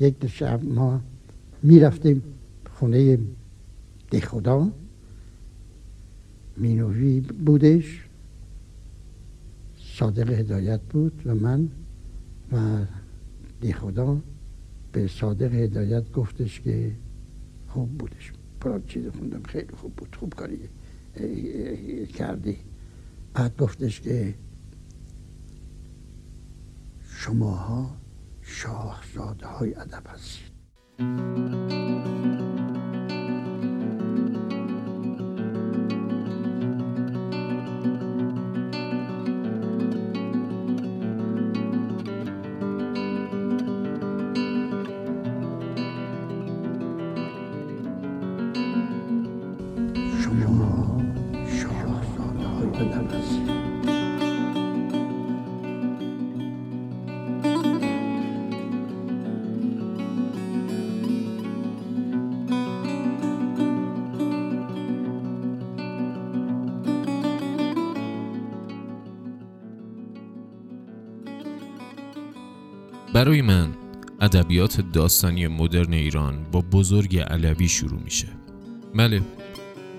یک شب ما می‌رفتیم خونه خدا. مینوی بودش. صادق هدایت بود و من و خدا به صادق هدایت گفتش که خوب بودش. پراد چیز خوندم. خیلی خوب بود. خوب کاری کردی. بعد گفتش که شماها شاهزاده های ادب هستید. برای من ادبیات داستانی مدرن ایران با بزرگ علوی شروع میشه. بله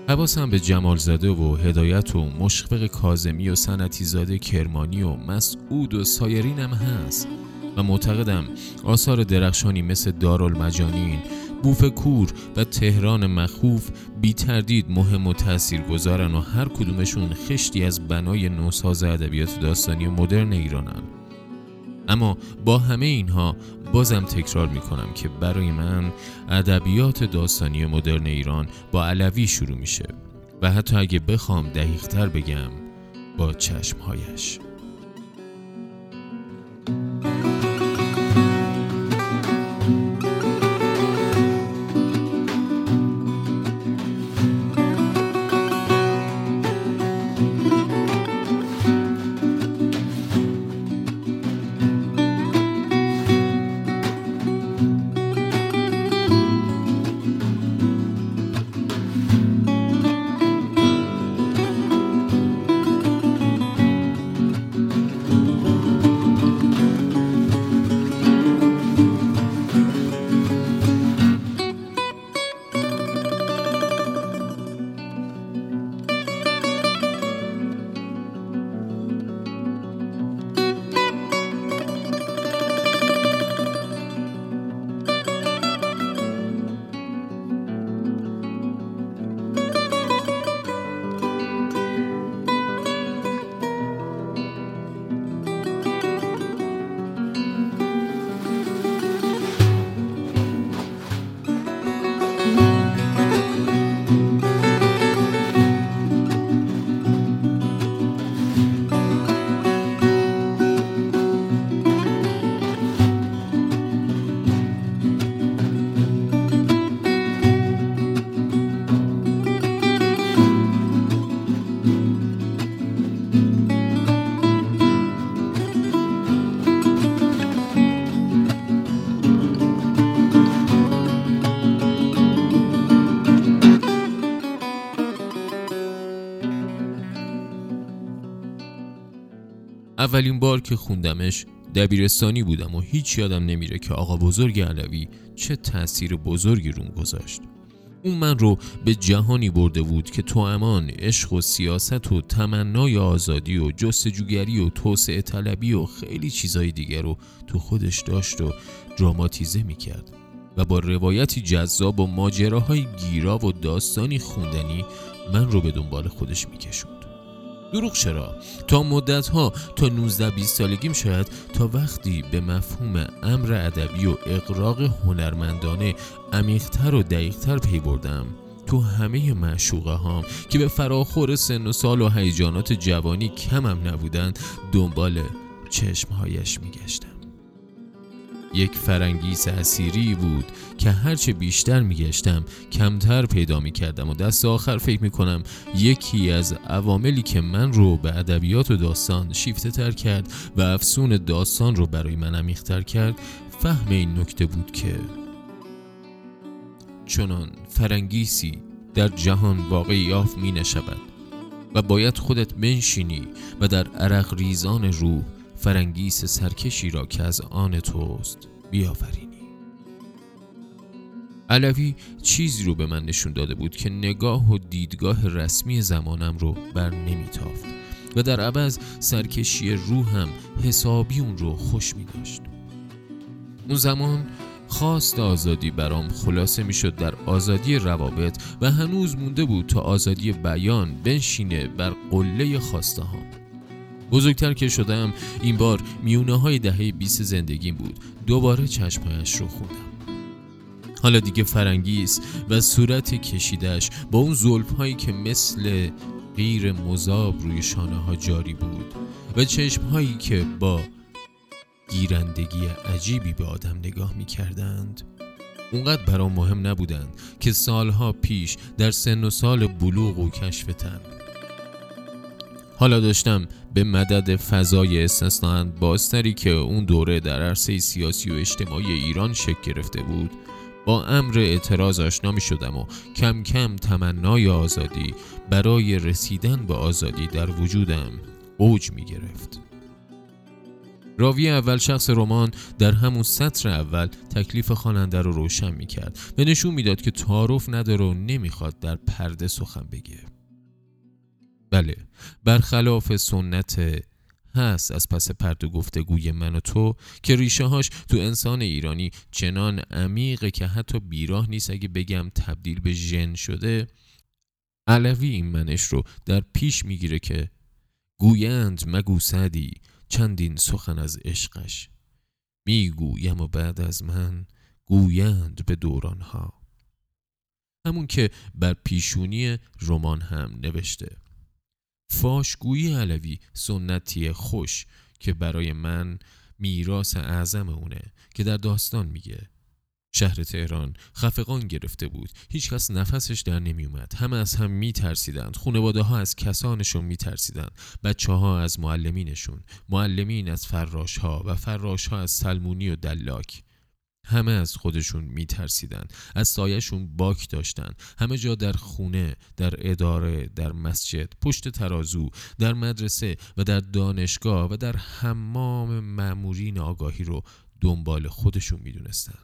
حواسم به جمال زده و هدایت و مشفق کازمی و سنتی زاده کرمانی و مسعود و سایرینم هست و معتقدم آثار درخشانی مثل دارالمجانین بوف کور و تهران مخوف بی تردید مهم و تأثیر گذارن و هر کدومشون خشتی از بنای نوساز ادبیات داستانی مدرن ایرانن. اما با همه اینها بازم تکرار می کنم که برای من ادبیات داستانی مدرن ایران با علوی شروع میشه. و حتی اگه بخوام دقیقتر بگم با چشمهایش. اولین بار که خوندمش دبیرستانی بودم و هیچ یادم نمیره که آقا بزرگ علوی چه تاثیر بزرگی روم گذاشت. اون من رو به جهانی برده بود که تو امان عشق و سیاست و تمنای آزادی و جستجوگری و توسعه طلبی و خیلی چیزای دیگر رو تو خودش داشت و دراماتیزه می‌کرد و با روایتی جذاب و ماجراهای گیرا و داستانی خوندنی من رو به دنبال خودش میکشوند. دروغ چرا؟ تا مدت ها تا 19 20 سالگیم شاید تا وقتی به مفهوم امر ادبی و اقراق هنرمندانه عمیقتر و دقیقتر پی بردم. تو همه معشوقه هام که به فراخور سن و سال و هیجانات جوانی کمم نبودند دنبال چشمهایش میگشتم. یک فرنگیس اسیری بود که هرچه بیشتر میگشتم کمتر پیدا می‌کردم و دست آخر فکر می‌کنم یکی از عواملی که من رو به ادبیات و داستان شیفته تر کرد و افسون داستان رو برای من عمیقتر کرد فهم این نکته بود که چنان فرنگیسی در جهان واقعی یافت می نشود و باید خودت بنشینی و در عرق ریزان روح فرنگیس سرکشی را که از آن توست بیافرینی علوی چیزی رو به من نشون داده بود که نگاه و دیدگاه رسمی زمانم رو بر نمیتافت و در عوض سرکشی روحم حسابی اون رو خوش می داشت اون زمان خواست آزادی برام خلاصه می‌شد در آزادی روابط و هنوز مونده بود تا آزادی بیان بنشینه بر قله خواسته هم. بزرگتر که شدم این بار میونه های دهه 20 زندگیم بود. دوباره چشمهایش رو خوندم. حالا دیگه فرنگیست و صورت کشیدش با اون زلف هایی که مثل غیر مذاب روی شانه ها جاری بود و چشم هایی که با گیرندگی عجیبی به آدم نگاه می کردند اونقدر برام مهم نبودند که سالها پیش در سن و سال بلوغ و کشف تن حالا داشتم به مدد فضای استثناء بازتری که اون دوره در عرصه سیاسی و اجتماعی ایران شکل گرفته بود با امر اعتراض آشنا می شدم و کم کم تمنای آزادی برای رسیدن به آزادی در وجودم اوج می گرفت. راوی اول شخص رمان در همون سطر اول تکلیف خواننده رو روشن می کرد و نشون می‌داد که تعارف نداره و نمی‌خواد در پرده سخن بگه. بله. برخلاف سنت هست از پس پرده گفتگوی من و تو که ریشه هاش تو انسان ایرانی چنان عمیقه که حتی بیراه نیست اگه بگم تبدیل به ژن شده. علوی این منش رو در پیش می‌گیره که گویند مگو سدی چندین سخن از عشقش. می‌گویم و بعد از من گویند به دورانها. همون که بر پیشونی رمان هم نوشته. فاشگویی علوی سنتی خوش که برای من میراث اعظم اونه که در داستان میگه. شهر تهران خفقان گرفته بود. هیچکس نفسش در نمی اومد همه از هم می ترسیدند خانواده ها از کسانشون می ترسیدند بچه ها از معلمینشون معلمین از فراش ها و فراش ها از سلمونی و دلاک. همه از خودشون میترسیدن از سایهشون باک داشتن. همه جا در خونه در اداره در مسجد پشت ترازو در مدرسه و در دانشگاه و در حمام معمورین آگاهی رو دنبال خودشون می‌دونستن.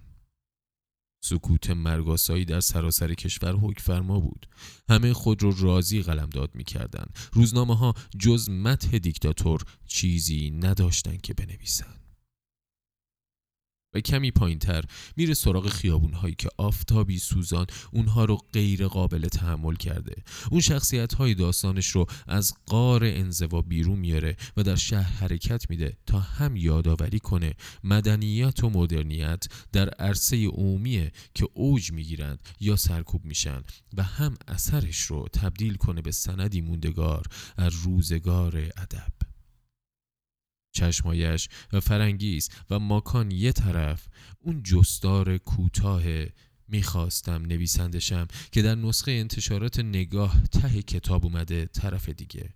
سکوت مرگاسایی در سراسر کشور حکم فرما بود. همه خود رو راضی قلمداد می‌کردند روزنامه ها جز متح دیکتاتور چیزی نداشتند که بنویسند و کمی پایین تر میره سراغ خیابون هایی که آفتابی سوزان اونها رو غیر قابل تحمل کرده. اون شخصیت های داستانش رو از قار انزوا بیرون میاره و در شهر حرکت میده تا هم یادآوری کنه مدنیت و مدرنیت در عرصه عمومیه که اوج می‌گیرند یا سرکوب میشن و هم اثرش رو تبدیل کنه به سندی موندگار از روزگار ادب. چشمایش و فرنگیز و ماکان یه طرف. اون جستار کوتاه می‌خواستم نویسندشم که در نسخه انتشارات نگاه ته کتاب اومده طرف دیگه.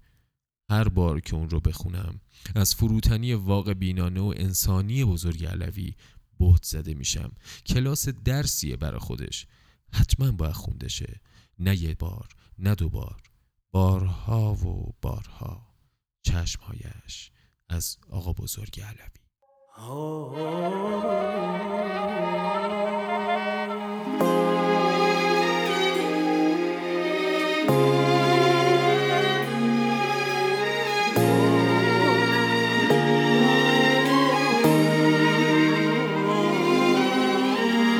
هر بار که اون رو بخونم از فروتنی واقع بینانه و انسانی بزرگ علوی بهت زده میشم. کلاس درسیه برای خودش. حتما باید خونده شه نه یه بار نه دو بار. بارها و بارها. چشمهایش. از آقا بزرگ علوی.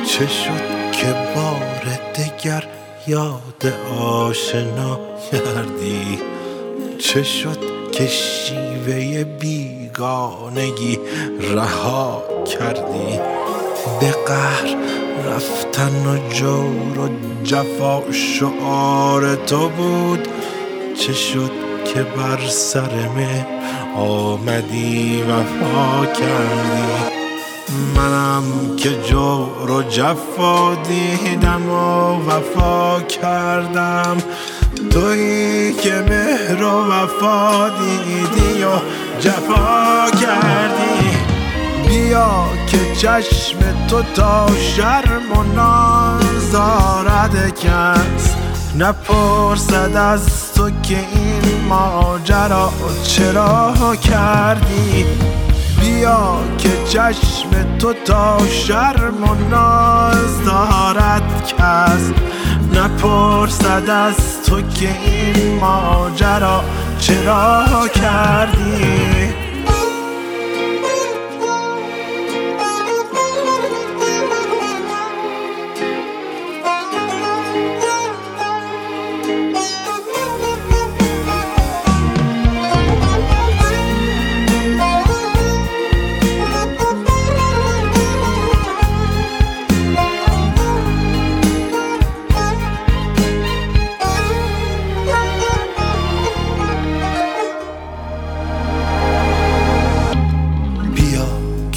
چه شد که بار دگر یاد آشنا کردی؟ چه شد که شیوه بیگانگی رها کردی. به قهر رفتن و جور و جفا شعار تو بود. چه شد که بر سر مهر آمدی وفا کردی. منم که جور و جفا دیدم و وفا کردم. تویی که مهر و وفا دیدی و جفا کردی. بیا که چشم تو تا شرم و نازارد کس. نپرسد از تو که این ماجرا چرا کردی. بیا که چشم تو تا شرم و ناز دارد کس. نپرسد از تو که این ماجرا چرا کردی؟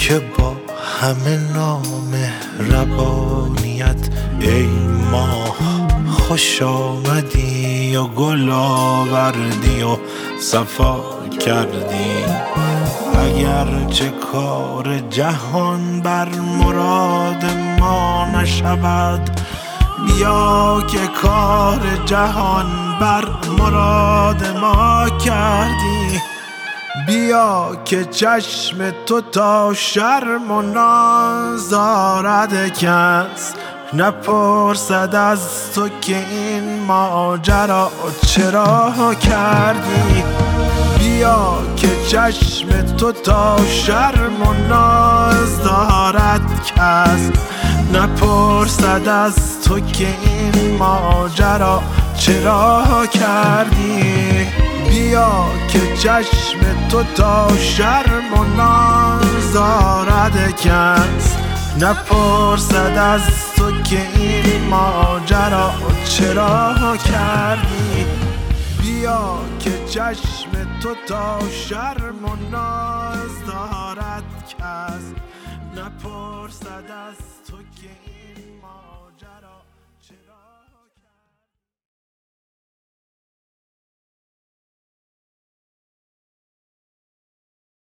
که با همه نام ربانیت ای ماه خوش آمدی و گل آوردی و صفا کردی. اگر چه کار جهان بر مراد ما نشود بیا که کار جهان بر مراد ما کردی. بیا که چشم تو تا شرم و ناز دارد کس. نپرسد از تو که این ماجرا چرا کردی. بیا که چشم تو تا شرم و ناز دارد کس. نپرسد از تو که این ماجرا چرا کردی. بیا که چشم تو تا شرم و ناز دارد کس. نپرسد از تو که این ماجرا چرا کردی. بیا که چشم تو تا شرم و ناز کس. نپرسد از